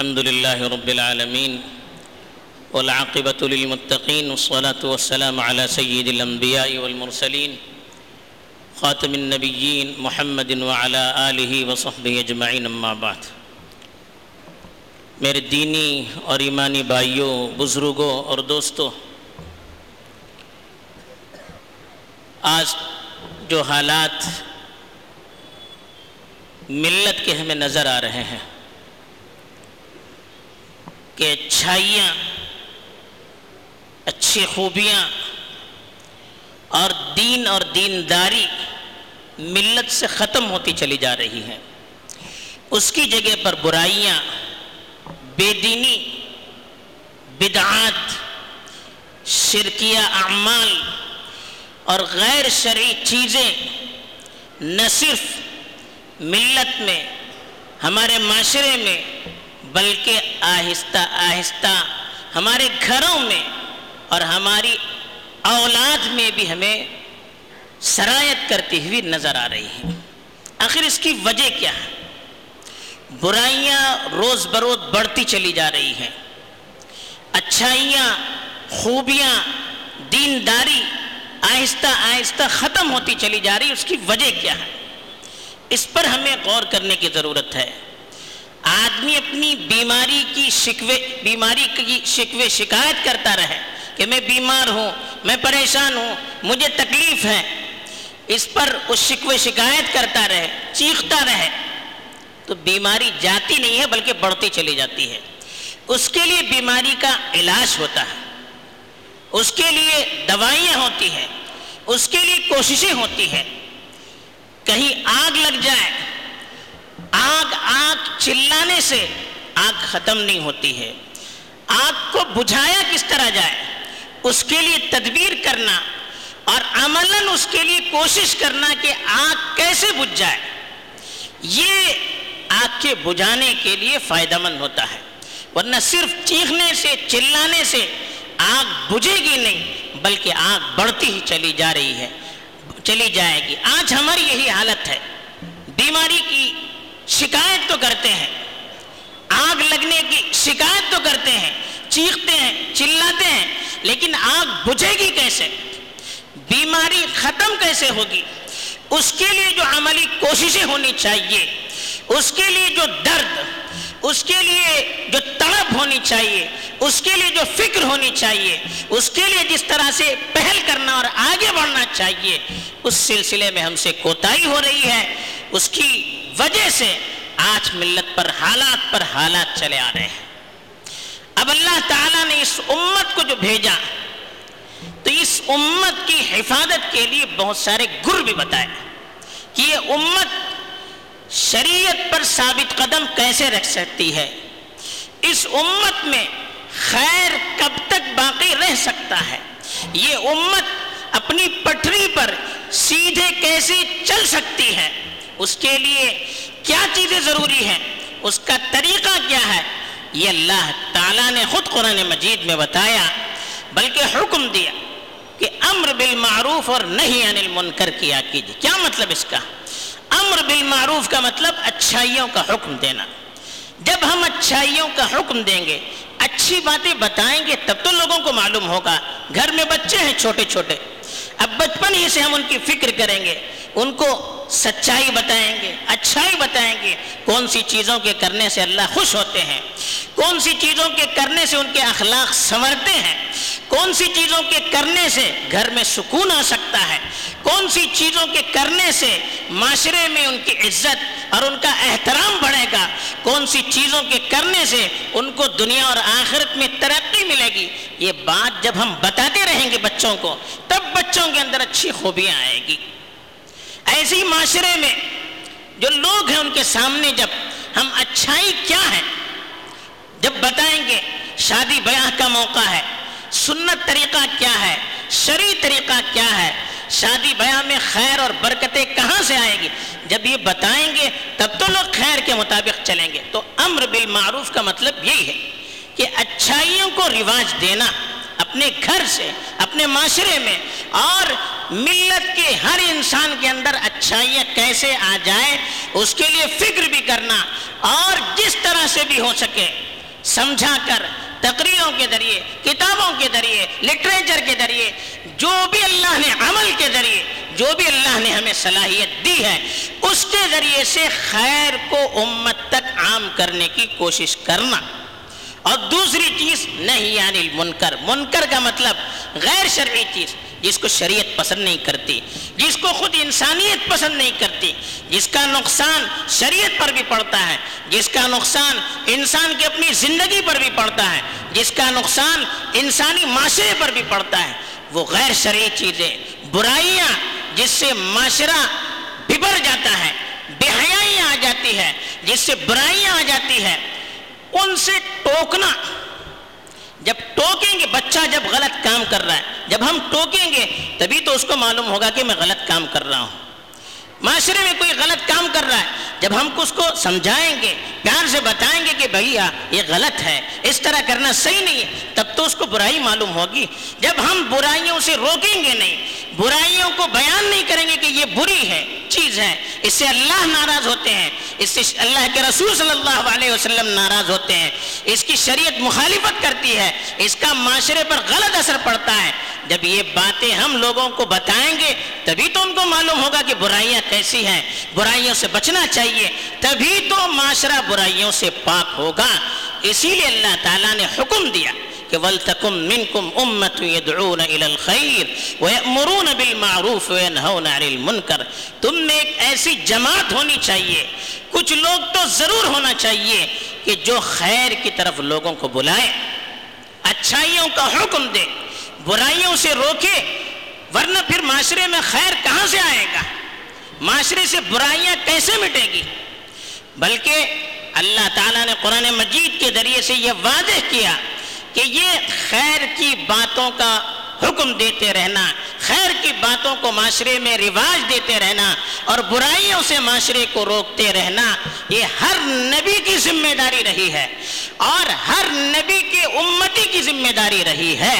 الحمد لله رب العالمين والعاقبة للمتقين والصلاة والسلام على سيد الأنبياء والمرسلين خاتم النبيين محمد وعلى آله وصحبه أجمعين أما بعد. میرے دینی اور ایمانی بھائیوں، بزرگوں اور دوستوں، آج جو حالات ملت کے ہمیں نظر آ رہے ہیں کہ اچھائیاں اچھی خوبیاں اور دین اور دینداری ملت سے ختم ہوتی چلی جا رہی ہیں۔ اس کی جگہ پر برائیاں، بے دینی، بدعات، شرکیہ اعمال اور غیر شرعی چیزیں نہ صرف ملت میں، ہمارے معاشرے میں بلکہ آہستہ آہستہ ہمارے گھروں میں اور ہماری اولاد میں بھی ہمیں سرایت کرتی ہوئی نظر آ رہی ہیں آخر اس کی وجہ کیا ہے؟ برائیاں روز بروز بڑھتی چلی جا رہی ہیں۔ اچھائیاں، خوبیاں، دینداری آہستہ آہستہ ختم ہوتی چلی جا رہی اس کی وجہ کیا ہے؟ اس پر ہمیں غور کرنے کی ضرورت ہے۔ آدمی اپنی بیماری کی شکوے، بیماری کی شکوے شکایت کرتا رہے کہ میں بیمار ہوں، میں پریشان ہوں، مجھے تکلیف ہے۔ اس پر اس شکوے شکایت کرتا رہے، چیختا رہے۔ تو بیماری جاتی نہیں ہے، بلکہ بڑھتی چلی جاتی ہے۔ اس کے لیے بیماری کا علاج ہوتا ہے۔ اس کے لیے دوائیاں ہوتی ہیں۔ اس کے لیے کوششیں ہوتی ہیں۔ کہیں آگ لگ جائے آگ آگ چلانے سے آگ ختم نہیں ہوتی ہے۔ آگ کو بجھایا کس طرح جائے؟ اس کے لیے تدبیر کرنا اور عملاً اس کے لیے کوشش کرنا کہ آگ کیسے بجھ جائے۔ یہ آگ کے بجھانے کے لیے فائدہ مند ہوتا ہے۔ ورنہ صرف چیخنے سے، چلانے سے آگ بجھے گی نہیں، بلکہ آگ بڑھتی ہی چلی جا رہی ہے، چلی جائے گی۔ آج ہماری یہی حالت ہے۔ بیماری کی شکایت تو کرتے ہیں۔ آگ لگنے کی شکایت تو کرتے ہیں۔ چیختے ہیں، چلاتے ہیں۔ لیکن آگ بجھے گی کیسے؟ بیماری ختم کیسے ہوگی؟ اس کے لیے جو عملی کوششیں ہونی چاہیے، اس کے لیے جو درد، اس کے لیے جو تڑپ ہونی چاہیے، اس کے لیے جو فکر ہونی چاہیے، اس کے لیے جس طرح سے پہل کرنا اور آگے بڑھنا چاہیے، اس سلسلے میں ہم سے کوتاہی ہو رہی ہے۔ اس کی وجہ سے آج ملت پر حالات پر حالات چلے آ رہے ہیں۔ اب اللہ تعالیٰ نے اس امت کو جو بھیجا، تو اس امت کی حفاظت کے لیے بہت سارے گر بھی بتائے۔ کہ یہ امت شریعت پر ثابت قدم کیسے رکھ سکتی ہے؟ اس امت میں خیر کب تک باقی رہ سکتا ہے؟ یہ امت اپنی پٹری پر سیدھے کیسے چل سکتی ہے؟ اس کے لیے کیا چیزیں ضروری ہیں؟ اس کا طریقہ کیا ہے؟ یہ اللہ تعالیٰ نے خود قرآن مجید میں بتایا، بلکہ حکم دیا کہ امر بالمعروف اور نہیں عن المنکر کیا کیجیے کیا مطلب اس کا؟ امر بالمعروف کا مطلب اچھائیوں کا حکم دینا۔ جب ہم اچھائیوں کا حکم دیں گے، اچھی باتیں بتائیں گے، تب تو لوگوں کو معلوم ہوگا۔ گھر میں بچے ہیں، چھوٹے چھوٹے۔ اب بچپن ہی سے ہم ان کی فکر کریں گے، ان کو سچائی بتائیں گے، اچھائی بتائیں گے، کون سی چیزوں کے کرنے سے اللہ خوش ہوتے ہیں، کون سی چیزوں کے کرنے سے ان کے اخلاق سنورتے ہیں، کون سی چیزوں کے کرنے سے گھر میں سکون آ سکتا ہے، کون سی چیزوں کے کرنے سے معاشرے میں ان کی عزت اور ان کا احترام بڑھے گا، کون سی چیزوں کے کرنے سے ان کو دنیا اور آخرت میں ترقی ملے گی، یہ بات جب ہم بتاتے رہیں گے بچوں کو، تب بچوں کے اندر اچھی خوبیاں آئے گی۔ ایسی معاشرے میں جو لوگ ہیں ان کے سامنے جب ہم اچھائی کیا ہے، جب بتائیں گے شادی بیاہ کا موقع ہے، سنت طریقہ کیا ہے، شرعی طریقہ کیا ہے، شادی بیاہ میں خیر اور برکتیں کہاں سے آئے گی؟ جب یہ بتائیں گے، تب تو لوگ خیر کے مطابق چلیں گے۔ تو امر بالمعروف کا مطلب یہی ہے کہ اچھائیوں کو رواج دینا اپنے گھر سے، اپنے معاشرے میں، اور ملت کے ہر انسان کے اندر اچھائیاں کیسے آ جائے اس کے لیے فکر بھی کرنا اور جس طرح سے بھی ہو سکے، سمجھا کر تقریروں کے ذریعے، کتابوں کے ذریعے لٹریچر کے ذریعے، جو بھی اللہ نے عمل کے ذریعے، جو بھی اللہ نے ہمیں صلاحیت دی ہے، اس کے ذریعے سے خیر کو امت تک عام کرنے کی کوشش کرنا۔ اور دوسری چیز نہیں یعنی منکر منکر کا مطلب غیر شرعی چیز، جس کو شریعت پسند نہیں کرتی، جس کو خود انسانیت پسند نہیں کرتی، جس کا نقصان شریعت پر بھی پڑتا ہے، جس کا نقصان انسان کی اپنی زندگی پر بھی پڑتا ہے، جس کا نقصان انسانی معاشرے پر بھی پڑتا ہے، وہ غیر شرعی چیزیں، برائیاں، جس سے معاشرہ ببر جاتا ہے، بے حیائی آ جاتی ہے، جس سے برائیاں آ جاتی ہے، ان سے ٹوکنا۔ جب ٹوکیں گے، بچہ جب غلط کام کر رہا ہے، جب ہم ٹوکیں گے، تبھی تو اس کو معلوم ہوگا کہ میں غلط کام کر رہا ہوں۔ معاشرے میں کوئی غلط کام کر رہا ہے، جب ہم اس کو سمجھائیں گے، پیار سے بتائیں گے کہ بھیا، یہ غلط ہے، اس طرح کرنا صحیح نہیں ہے، تب تو اس کو برائی معلوم ہوگی۔ جب ہم برائیوں سے روکیں گے نہیں، برائیوں کو بیان نہیں کریں گے کہ یہ بری ہے، چیز ہے، اس سے اللہ ناراض ہوتے ہیں، اس سے اللہ کے رسول صلی اللہ علیہ وسلم ناراض ہوتے ہیں۔ اس کی شریعت مخالفت کرتی ہے، اس کا معاشرے پر غلط اثر پڑتا ہے۔ جب یہ باتیں ہم لوگوں کو بتائیں گے، تبھی تو ان کو معلوم ہوگا کہ برائیاں کیسی ہیں۔ برائیوں سے بچنا چاہیے، تبھی تو معاشرہ برائیوں سے پاک ہوگا۔ اسی لیے اللہ تعالیٰ نے حکم دیا کہ وَلْتَكُمْ مِنْكُمْ أُمَّةٌ يَدْعُونَ إِلَى الْخَيْرِ وَيَأْمُرُونَ بِالْمَعْرُوفِ وَيَنْهَوْنَ عَنِ الْمُنْكَرِ۔ تم میں ایک ایسی جماعت ہونی چاہیے، کچھ لوگ تو ضرور ہونا چاہیے کہ جو خیر کی طرف لوگوں کو بلائے، اچھائیوں کا حکم دے۔ برائیوں سے روکے، ورنہ پھر معاشرے میں خیر کہاں سے آئے گا؟ معاشرے سے برائیاں کیسے مٹے گی؟ بلکہ اللہ تعالیٰ نے قرآن مجید کے ذریعے سے یہ واضح کیا کہ یہ خیر کی باتوں کا حکم دیتے رہنا، خیر کی باتوں کو معاشرے میں رواج دیتے رہنا اور برائیوں سے معاشرے کو روکتے رہنا، یہ ہر نبی کی ذمہ داری رہی ہے اور ہر نبی کے امتی کی ذمہ داری رہی ہے۔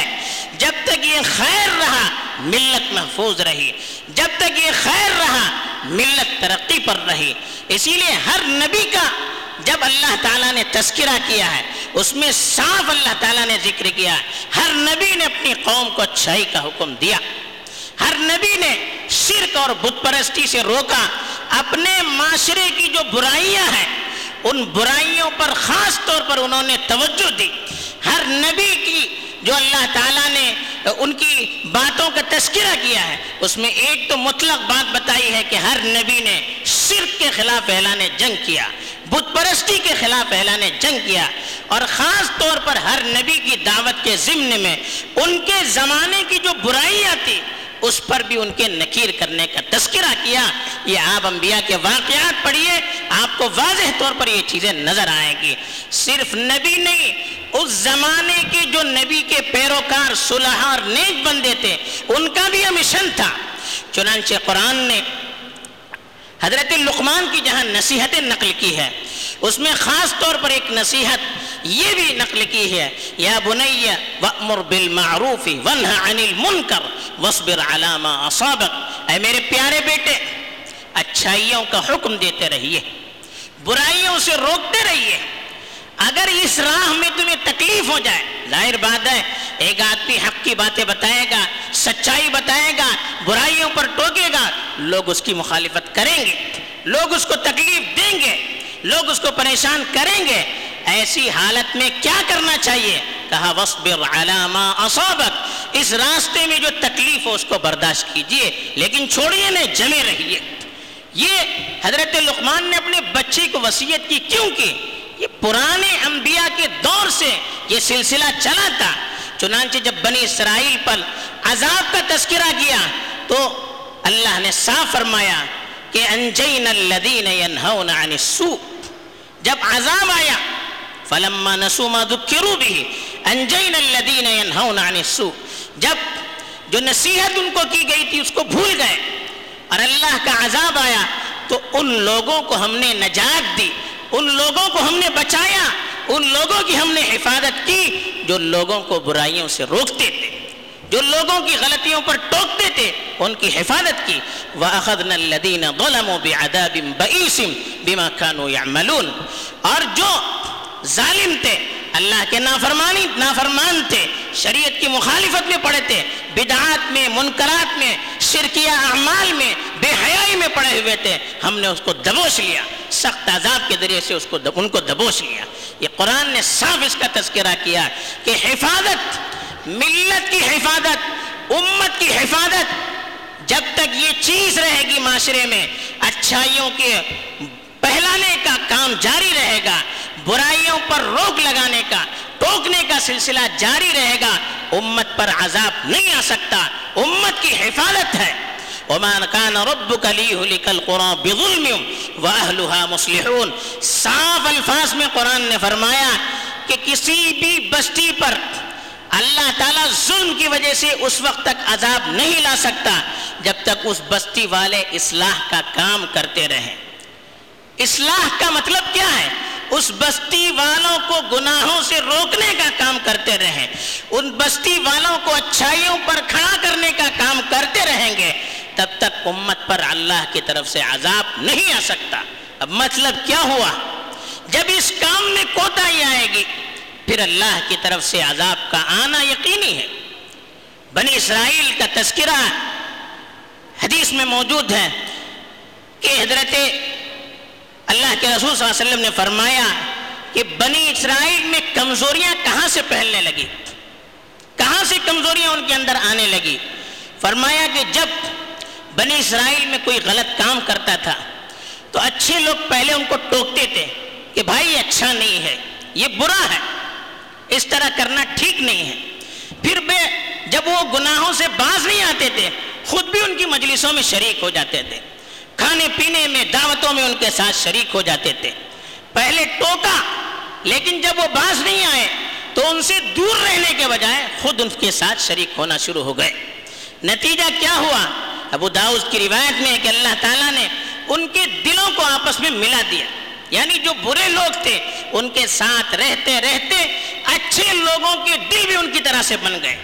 جب تک یہ خیر رہا، ملت محفوظ رہی۔ جب تک یہ خیر رہا، ملت ترقی پر رہی۔ اسی لیے ہر نبی کا جب اللہ تعالیٰ نے تذکرہ کیا ہے، اس میں صاف اللہ تعالیٰ نے ذکر کیا ہر نبی نے اپنی قوم کو اچھائی کا حکم دیا۔ ہر نبی نے شرک اور بت پرستی سے روکا۔ اپنے معاشرے کی جو برائیاں ہیں، ان برائیوں پر خاص طور پر انہوں نے توجہ دی۔ ہر نبی کی جو اللہ تعالیٰ نے ان کی باتوں کا تذکرہ کیا ہے، اس میں ایک تو مطلق بات بتائی ہے کہ ہر نبی نے شرک کے خلاف اعلان جنگ کیا، بت پرستی کے خلاف اعلان جنگ کیا اور خاص طور پر ہر نبی کی دعوت کے ضمن میں ان کے زمانے کی جو برائیاں تھی اس پر بھی ان کے نکیر کرنے کا تذکرہ کیا۔ یہ آپ انبیاء کے واقعات پڑھیے، آپ کو واضح طور پر یہ چیزیں نظر آئیں گی۔ صرف نبی نہیں اس زمانے کے جو نبی کے پیروکار صلح اور نیک بندے تھے، ان کا بھی یہ مشن تھا۔ چنانچہ قرآن نے حضرت لقمان کی جہاں نصیحتیں نقل کی ہے اس میں خاص طور پر ایک نصیحت یہ بھی نقل کی ہے، یا بنیا وَأْمُرْ بِالْمَعْرُوفِ وَنْهَ عَنِ الْمُنْكَرِ وَاصْبِرْ عَلَى مَا أَصَابَكَ اے میرے پیارے بیٹے، اچھائیوں کا حکم دیتے رہیے، برائیوں سے روکتے رہیے۔ اگر اس راہ میں تمہیں تکلیف ہو جائے، ظاہر بات ہے، ایک آدمی حق کی باتیں بتائے گا، سچائی بتائے گا، برائیوں پر ٹوکے گا، لوگ اس کی مخالفت کریں گے، لوگ اس کو تکلیف دیں گے، لوگ اس کو پریشان کریں گے۔ ایسی حالت میں کیا کرنا چاہیے؟ کہا وصبر علامہ اصابک اس راستے میں جو تکلیف ہو، اس کو برداشت کیجیے، لیکن چھوڑیے نہیں جمے رہیے۔ یہ حضرت لقمان نے اپنے بچے کو وسیعت کی کیوں کی؟ یہ پرانے انبیاء کے دور سے یہ سلسلہ چلا تھا۔ چنانچہ جب بنی اسرائیل پر عذاب کا تذکرہ کیا تو اللہ نے صاف فرمایا کہ انجین الذین ینہون عن السوء۔ جب عذاب آیا، فلما نسو ما ذکروا به انجین الذین ینہون عن السوء۔ جب جو نصیحت ان کو کی گئی تھی، اس کو بھول گئے اور اللہ کا عذاب آیا، تو ان لوگوں کو ہم نے نجات دی۔ ان لوگوں کو ہم نے بچایا، ان لوگوں کی ہم نے حفاظت کی جو لوگوں کو برائیوں سے روکتے تھے، جو لوگوں کی غلطیوں پر ٹوکتے تھے، ان کی حفاظت کی۔ وَأَخَذْنَا الَّذِينَ ظَلَمُوا بِعَذَابٍ بَئِيسٍ بِمَا كَانُوا يَعْمَلُونَ۔ اور جو ظالم تھے، اللہ کے نافرمانی، نافرمان تھے، شریعت کی مخالفت میں پڑے تھے، بدعات میں، منکرات میں، شرکیہ اعمال میں بے حیائی میں پڑے ہوئے تھے، ہم نے اس کو دبوش لیا۔ سخت عذاب کے ذریعے سے اس کو ان کو دبوش لیا۔ یہ قرآن نے صاف اس کا تذکرہ کیا کہ حفاظت، ملت کی حفاظت، امت کی حفاظت، جب تک یہ چیز رہے گی معاشرے میں، اچھائیوں کے پہلانے کا کام جاری رہے گا، برائیوں پر روک لگانے کا، ٹوکنے کا سلسلہ جاری رہے گا، امت پر عذاب نہیں آ سکتا۔ امت کی حفاظت ہے۔ وَمَا كَانَ رَبُّكَ لِيُهْلِكَ الْقُرَى بِظُلْمٍ وَأَهْلُهَا مُصْلِحُونَ۔ صاف الفاظ میں قرآن نے فرمایا کہ کسی بھی بستی پر اللہ تعالیٰ ظلم کی وجہ سے اس وقت تک عذاب نہیں لا سکتا جب تک اس بستی والے اصلاح کا کام کرتے رہیں۔ اصلاح کا مطلب کیا ہے؟ اس بستی والوں کو گناہوں سے روکنے کا کام کرتے رہیں۔ ان بستی والوں کو اچھائیوں پر کھڑا کرنے کا کام کرتے رہیں گے۔ تب تک امت پر اللہ کی طرف سے عذاب نہیں آ سکتا۔ اب مطلب کیا ہوا؟ جب اس کام میں کوتا ہی آئے گی، پھر اللہ کی طرف سے عذاب کا آنا یقینی ہے۔ بنی اسرائیل کا تذکرہ حدیث میں موجود ہے کہ حضرت اللہ کے رسول صلی اللہ علیہ وسلم نے فرمایا کہ بنی اسرائیل میں کمزوریاں کہاں سے پہلنے لگی؟ کہاں سے کمزوریاں ان کے اندر آنے لگی؟ فرمایا کہ جب بنی اسرائیل میں کوئی غلط کام کرتا تھا۔ تو اچھے لوگ پہلے ان کو ٹوکتے تھے کہ بھائی اچھا نہیں ہے، یہ برا ہے، اس طرح کرنا ٹھیک نہیں ہے۔ پھر بے، جب وہ گناہوں سے باز نہیں آتے تھے، خود بھی ان کی مجلسوں میں شریک ہو جاتے تھے۔ کھانے پینے میں، دعوتوں میں ان کے ساتھ شریک ہو جاتے تھے۔ پہلے ٹوکا، لیکن جب وہ باز نہیں آئے، تو ان سے دور رہنے کے بجائے خود ان کے ساتھ شریک ہونا شروع ہو گئے۔ نتیجہ کیا ہوا؟ ابو داؤد کی روایت میں کہ اللہ تعالیٰ نے ان کے دلوں کو آپس میں ملا دیا۔ یعنی جو برے لوگ تھے، ان کے ساتھ رہتے رہتے اچھے لوگوں کے دل بھی ان کی طرح سے بن گئے۔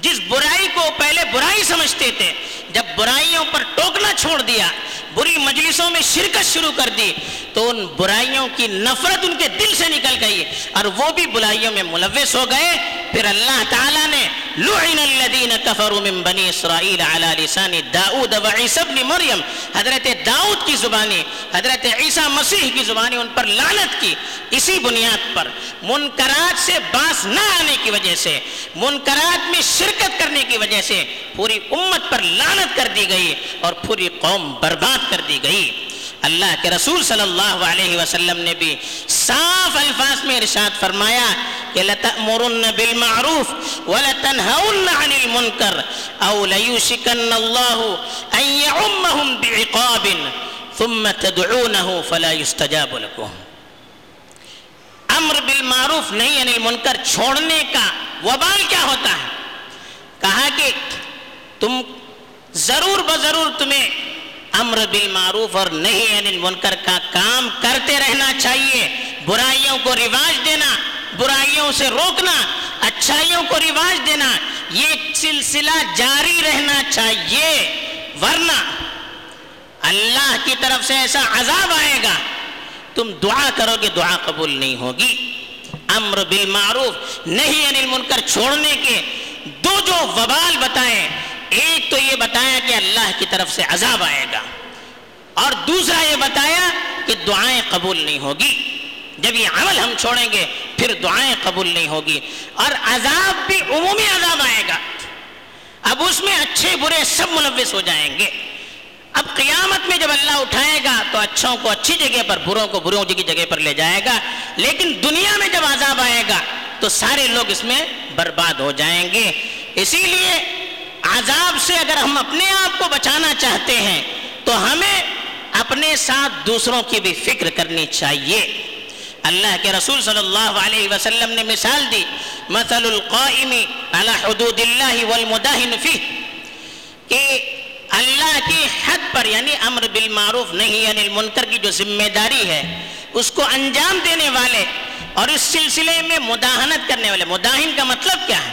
جس برائی کو پہلے برائی سمجھتے تھے جب برائیوں پر ٹوکنا چھوڑ دیا، بری مجلسوں میں شرکت شروع کر دی، تو ان برائیوں کی نفرت ان کے دل سے نکل گئی اور وہ بھی برائیوں میں ملوث ہو گئے۔ پھر اللہ تعالیٰ نے لعن الذین کفروا من بنی اسرائیل علی لسان داؤد و عیسی ابن مریم، حضرت داؤد کی زبانی، حضرت عیسیٰ مسیح کی زبانی ان پر لعنت کی۔ اسی بنیاد پر منکرات سے باس نہ آنے کی وجہ سے، منکرات میں شرکت کرنے کی وجہ سے پوری امت پر لعنت کر دی گئی اور پوری قوم برباد کر دی گئی۔ اللہ کے رسول صلی اللہ علیہ وسلم نے بھی صاف الفاظ میں ارشاد فرمایا کہ لَتَأْمُرُنَّ بِالْمَعْرُوفِ وَلَتَنْهَوُنَّ عَنِ الْمُنْكَرِ أَوْ لَيُوشِكَنَّ اللَّهُ أَنْ يَعُمَّهُمْ بِعِقَابٍ ثُمَّ تَدْعُونَهُ فَلَا يُسْتَجَابُ لَكُمْ امر بالمعروف نہیں یعنی المنکر چھوڑنے کا وبال کیا ہوتا ہے؟ کہا کہ تم ضرور بضرور تمہیں امر بالمعروف اور نہیں یعنی منکر کا کام کرتے رہنا چاہیے۔ برائیوں کو رواج دینا، برائیوں سے روکنا، اچھائیوں کو رواج دینا، یہ سلسلہ جاری رہنا چاہیے۔ ورنہ اللہ کی طرف سے ایسا عذاب آئے گا۔ تم دعا کرو گے، دعا قبول نہیں ہوگی۔ امر بالمعروف نہیں یعنی منکر چھوڑنے کے دو جو وبال بتائیں ایک تو یہ بتایا کہ اللہ کی طرف سے عذاب آئے گا اور دوسرا یہ بتایا کہ دعائیں قبول نہیں ہوگی جب یہ عمل ہم چھوڑیں گے، پھر دعائیں قبول نہیں ہوگی اور عذاب بھی عمومی عذاب آئے گا۔ اب اس میں اچھے برے سب ملوث ہو جائیں گے۔ اب قیامت میں جب اللہ اٹھائے گا تو اچھوں کو اچھی جگہ پر، بروں کو بروں کی جگہ پر لے جائے گا۔ لیکن دنیا میں جب عذاب آئے گا تو سارے لوگ اس میں برباد ہو جائیں گے۔ اسی لیے عذاب سے اگر ہم اپنے آپ کو بچانا چاہتے ہیں، تو ہمیں اپنے ساتھ دوسروں کی بھی فکر کرنی چاہیے۔ اللہ کے رسول صلی اللہ علیہ وسلم نے مثال دی، مثل القائم على حدود اللہ والمداہن فیہ، کہ اللہ کی حد پر یعنی امر بالمعروف نہیں یعنی المنکر کی جو ذمہ داری ہے، اس کو انجام دینے والے اور اس سلسلے میں مداہنت کرنے والے۔ مداہن کا مطلب کیا ہے؟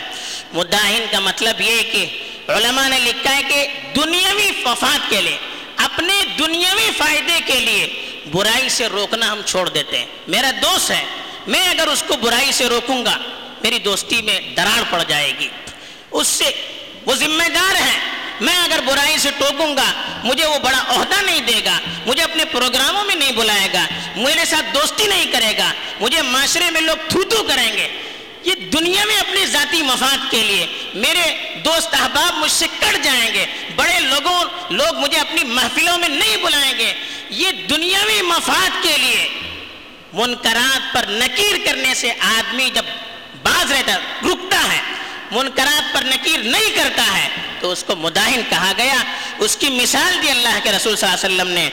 مداہن کا مطلب یہ کہ علماء نے لکھا ہے کہ دنیاوی وفات کے لیے، اپنے دنیاوی فائدے کے لیے برائی سے روکنا ہم چھوڑ دیتے ہیں۔ میرا دوست ہے، میں اگر اس کو برائی سے روکوں گا، میری دوستی میں دراڑ پڑ جائے گی۔ اس سے وہ ذمہ دار ہے، میں اگر برائی سے ٹوکوں گا، مجھے وہ بڑا عہدہ نہیں دے گا، مجھے اپنے پروگراموں میں نہیں بلائے گا، میرے ساتھ دوستی نہیں کرے گا، مجھے معاشرے میں لوگ تھو تھو کریں گے۔ یہ دنیا میں اپنے ذاتی مفاد کے لیے میرے دوست احباب مجھ سے کٹ جائیں گے، بڑے لوگوں، لوگ مجھے اپنی محفلوں میں نہیں بلائیں گے۔ یہ دنیاوی مفاد کے لیے منکرات پر نکیر کرنے سے آدمی جب باز رہتا، رکتا ہے، منکرات پر نکیر نہیں کرتا ہے، تو اس کو مداہن کہا گیا۔ اس کی مثال دی اللہ کے رسول صلی اللہ علیہ وسلم نے۔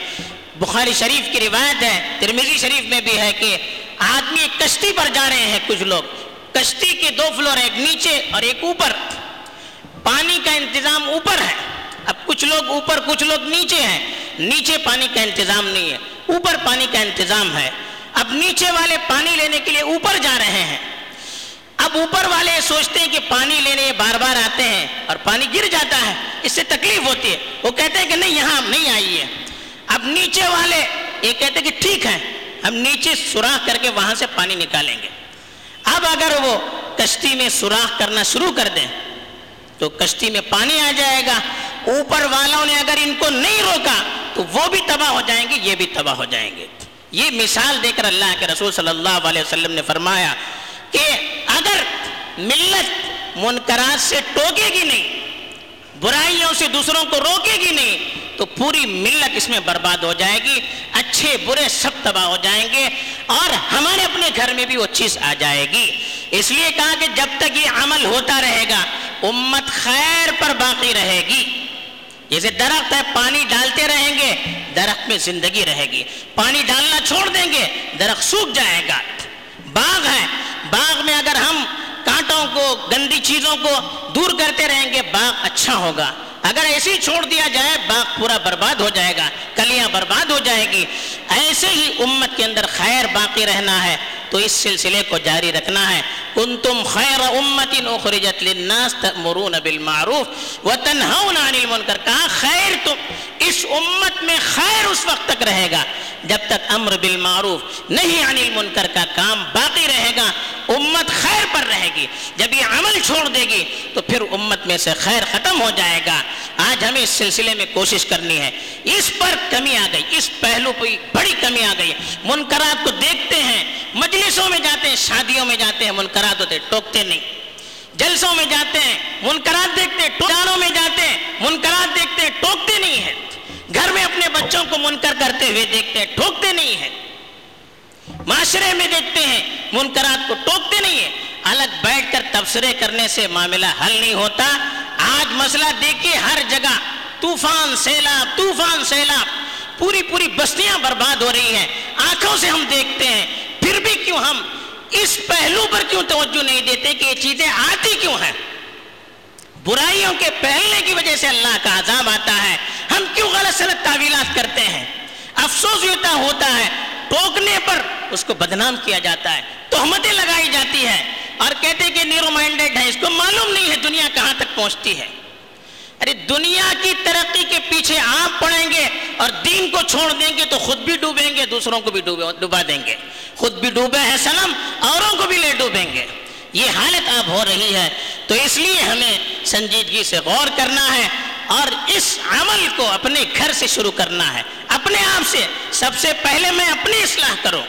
بخاری شریف کی روایت ہے ترمیزی شریف میں بھی ہے کہ آدمی کشتی پر جا رہے ہیں کچھ لوگ۔ کشتی کے دو فلور، ایک نیچے اور ایک اوپر۔ پانی کا انتظام اوپر ہے۔ اب کچھ لوگ اوپر، کچھ لوگ نیچے ہیں۔ نیچے پانی کا انتظام نہیں ہے۔ اوپر پانی کا انتظام ہے۔ اب نیچے والے پانی لینے کے لیے اوپر جا رہے ہیں۔ اب اوپر والے سوچتے ہیں کہ پانی لینے بار بار آتے ہیں اور پانی گر جاتا ہے۔ اس سے تکلیف ہوتی ہے۔ وہ کہتے ہیں کہ نہیں، یہاں نہیں آئیے اب نیچے والے یہ کہتے ہیں کہ ٹھیک ہے، ہم نیچے سوراخ کر کے وہاں سے پانی نکالیں گے۔ اب اگر وہ کشتی میں سوراخ کرنا شروع کر دیں تو کشتی میں پانی آ جائے گا۔ اوپر والوں نے اگر ان کو نہیں روکا تو وہ بھی تباہ ہو جائیں گے، یہ بھی تباہ ہو جائیں گے۔ یہ مثال دے کر اللہ کے رسول صلی اللہ علیہ وسلم نے فرمایا کہ اگر ملت منکرات سے ٹوکے گی نہیں برائیوں سے دوسروں کو روکے گی نہیں، تو پوری ملت اس میں برباد ہو جائے گی، اچھے برے سب تباہ ہو جائیں گے اور ہمارے اپنے گھر میں بھی وہ چیز آ جائے گی۔ اس لیے کہا کہ جب تک یہ عمل ہوتا رہے گا، امت خیر پر باقی رہے گی۔ جیسے درخت ہے، پانی ڈالتے رہیں گے، درخت میں زندگی رہے گی۔ پانی ڈالنا چھوڑ دیں گے، درخت سوکھ جائے گا۔ باغ ہے، باغ میں اگر ہم کانٹوں کو، گندی چیزوں کو دور کرتے رہیں گے، باغ اچھا ہوگا۔ اگر ایسے ہی چھوڑ دیا جائے، باغ پورا برباد ہو جائے گا، کلیاں برباد ہو جائے گی۔ ایسے ہی امت کے اندر خیر باقی رہنا ہے۔ تو اس سلسلے کو جاری رکھنا ہے۔ کنتم خیر امت اخرجت للناس تأمرون بالمعروف وتنہون عن المنکر۔ کہا، خیر تو اس امت میں خیر اس وقت تک رہے گا جب تک امر بالمعروف نہیں عن المنکر کا کام باقی رہے گا، امت خیر پر رہے گی۔ جب یہ عمل چھوڑ دے گی تو پھر امت میں سے خیر ختم ہو جائے گا۔ آج ہمیں اس سلسلے میں کوشش کرنی ہے۔ اس پر کمی آ گئی، اس پہلو پہ بڑی کمی آ گئی۔ منکرات کو دیکھتے ہیں۔ مجلسوں میں جاتے ہیں، شادیوں میں جاتے ہیں منکرات ہوتے ٹوکتے نہیں۔ جلسوں میں جاتے ہیں منکرات دیکھتے ہیں ٹوکانوں میں جاتے ہیں منکرات دیکھتے ہیں، ٹوکتے نہیں ہیں۔ گھر میں اپنے بچوں کو منکر کرتے ہوئے دیکھتے ہیں، ٹوکتے نہیں ہیں۔ معاشرے میں دیکھتے ہیں منکرات کو ٹوکتے نہیں ہیں۔ الگ بیٹھ کر تبصرے کرنے سے معاملہ حل نہیں ہوتا۔ آج مسئلہ دیکھیے، ہر جگہ طوفان، سیلاب طوفان، سیلاب۔ پوری پوری بستیاں برباد ہو رہی ہیں۔ آنکھوں سے ہم دیکھتے ہیں پھر بھی کیوں ہم اس پہلو پر کیوں توجہ نہیں دیتے کہ یہ چیزیں آتی کیوں ہیں؟ برائیوں کے پہلنے کی وجہ سے اللہ کا عذاب آتا ہے۔ ہم کیوں غلط سلط تعویلات کرتے ہیں؟ افسوس ہوتا ہے، ٹوکنے پر اس کو بدنام کیا جاتا ہے، تہمتیں لگائی جاتی ہے اور کہتے کہ نیرو مائنڈیڈ ہے اس کو معلوم نہیں ہے دنیا کہاں تک پہنچتی ہے۔ ارے دنیا کی ترقی کے پیچھے آپ پڑیں گے اور دین کو چھوڑ دیں گے تو خود بھی ڈوبیں گے، دوسروں کو بھی ڈوبا دیں گے۔ خود بھی ڈوبے ہیں سنم اوروں کو بھی لے ڈوبیں گے۔ یہ حالت اب ہو رہی ہے۔ تو اس لیے ہمیں سنجیدگی سے غور کرنا ہے اور اس عمل کو اپنے گھر سے شروع کرنا ہے۔ اپنے آپ سے۔ سب سے پہلے میں اپنی اصلاح کروں،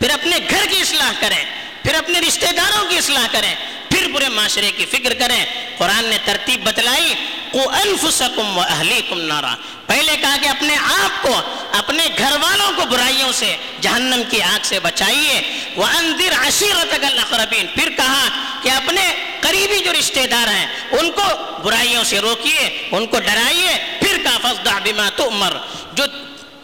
پھر اپنے گھر کی اصلاح کریں، پھر اپنے رشتہ داروں کی اصلاح کریں، پھر برے معاشرے کی فکر کریں۔ قرآن نے ترتیب بتلائی انفسکم و اہلیکم نارا۔ پہلے کہا کہ اپنے آپ کو، اپنے گھر والوں کو برائیوں سے، جہنم کی آگ سے بچائیے۔ وَأَنذِرْ عَشِيرَتَكَ الْأَقْرَبِينَ۔ پھر کہا کہ اپنے قریبی جو رشتہ دار ہیں، ان کو برائیوں سے روکیے، ان کو ڈرائیے۔ پھر کہا فَصْدَعْ بِمَا تُؤْمَرْ۔ جو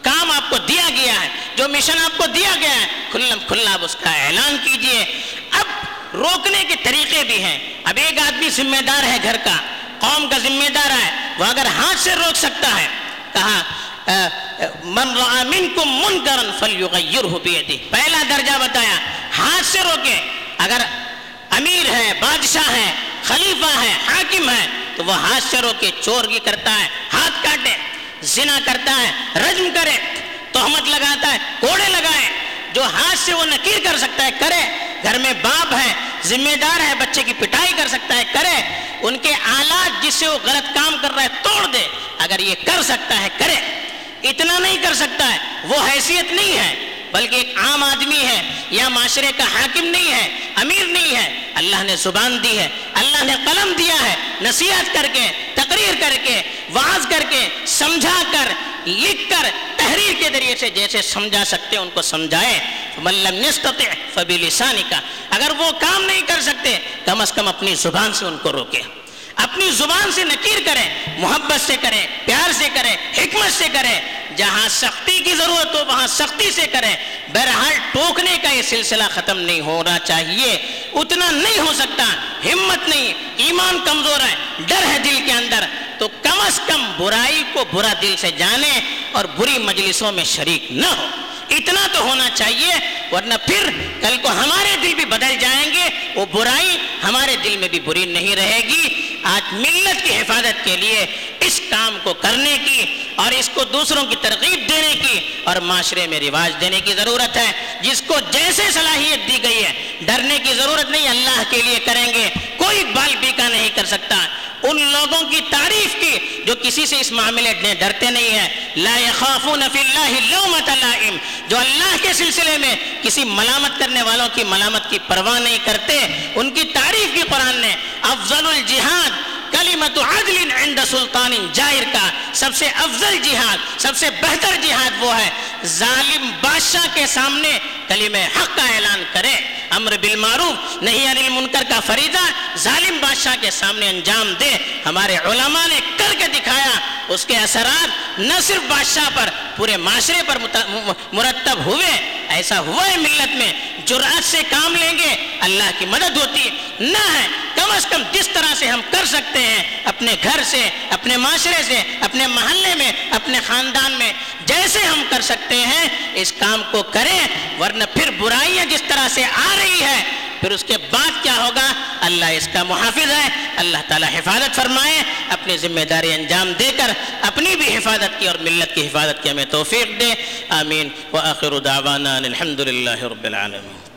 کام آپ کو دیا گیا ہے، جو مشن آپ کو دیا گیا ہے، کھلم کھلا آپ اس کا اعلان کیجیے۔ اب روکنے کے طریقے بھی ہیں۔ اب ایک آدمی ذمہ دار ہے گھر کا۔ قوم کا ذمہ دار ہے، وہ اگر ہاتھ سے روک سکتا ہے، کہا من رعا منکم منکرن فلیغیرہ بیدی پہلا درجہ بتایا، ہاتھ سے روکے۔ اگر امیر ہے، بادشاہ ہے، خلیفہ ہے، حاکم ہے، تو وہ ہاتھ سے روکے، چور کی کرتا ہے، ہاتھ کاٹے، زنا کرتا ہے، رجم کرے، تہمت لگاتا ہے، کوڑے لگائے۔ جو ہاتھ سے وہ نکیر کر سکتا ہے، کرے۔ گھر میں باپ ہے، ذمہ دار ہے، بچے کی پٹائی کر سکتا ہے، کرے۔ ان کے آلات جس سے وہ غلط کام کر رہا ہے، توڑ دے۔ اگر یہ کر سکتا ہے، کرے۔ اتنا نہیں کر سکتا ہے، وہ حیثیت نہیں ہے۔ بلکہ ایک عام آدمی ہے یا معاشرے کا حاکم نہیں ہے، امیر نہیں ہے۔ اللہ نے زبان دی ہے، اللہ نے قلم دیا ہے، نصیحت کر کے، تقریر کر کے واز کر کے، سمجھا کر، لکھ کر، تحریر کے ذریعے سے جیسے سمجھا سکتے ان کو سمجھائے۔ ملم نستطع فبلسانی کا اگر وہ کام نہیں کر سکتے، کم از کم اپنی زبان سے ان کو روکے۔ اپنی زبان سے نکیر کریں، محبت سے کریں، پیار سے کریں، حکمت سے کریں۔ جہاں سختی کی ضرورت ہو، وہاں سختی سے کریں۔ بہرحال ٹوکنے کا یہ سلسلہ ختم نہیں ہونا چاہیے۔ اتنا نہیں ہو سکتا۔ ہمت نہیں، ایمان کمزور ہے، ڈر ہے دل کے اندر۔ تو کم از کم برائی کو برا دل سے جانے اور بری مجلسوں میں شریک نہ ہو۔ اتنا تو ہونا چاہیے، ورنہ پھر کل کو ہمارے دل بھی بدل جائیں گے، وہ برائی ہمارے دل میں بھی بری نہیں رہے گی۔ آج ملت کی حفاظت کے لیے اس کام کو کرنے کی اور اس کو دوسروں کی ترغیب دینے کی اور معاشرے میں رواج دینے کی ضرورت ہے۔ جس کو جیسے صلاحیت دی گئی ہے، ڈرنے کی ضرورت نہیں، اللہ کے لیے کریں گے۔ کوئی بال بیکا نہیں کر سکتا۔ ان لوگوں کی تعریف کی جو کسی سے اس معاملے میں ڈرتے نہیں ہیں۔ لا يخافون فی اللہ لومت لائم۔ جو اللہ کے سلسلے میں کسی ملامت کرنے والوں کی ملامت کی پرواہ نہیں کرتے، ان کی تعریف کی قرآن نے، افضل الجہاد کلمت عدل عند سلطان جائر کا سب سے افضل جہاد، سب سے بہتر جہاد وہ ہے۔ ظالم بادشاہ کے سامنے کلمہ حق کا اعلان کرے۔ امر بالمعروف نہیں انل منکر کا فریضہ ظالم بادشاہ کے سامنے انجام دے۔ ہمارے علماء نے کر کے دکھایا اس کے اثرات نہ صرف بادشاہ پر، پورے معاشرے پر مرتب ہوئے۔ ایسا ہوا ہے ملت میں۔ جرأت سے کام لیں گے، اللہ کی مدد ہوتی ہے نہ ہے۔ کم از کم جس طرح سے ہم کر سکتے ہیں، اپنے گھر سے، اپنے معاشرے سے، اپنے محلے میں، اپنے خاندان میں، جیسے ہم کر سکتے ہیں، اس کام کو کریں، ورنہ پھر برائیاں جس طرح سے آ رہی ہے، پھر اس کے بعد کیا ہوگا؟ اللہ اس کا محافظ ہے، اللہ تعالی حفاظت فرمائے، اپنی ذمہ داری انجام دے کر، اپنی بھی حفاظت کی اور ملت کی حفاظت کی ہمیں توفیق دے۔ آمین۔ وآخر دعوانا الحمد للہ رب العالمین۔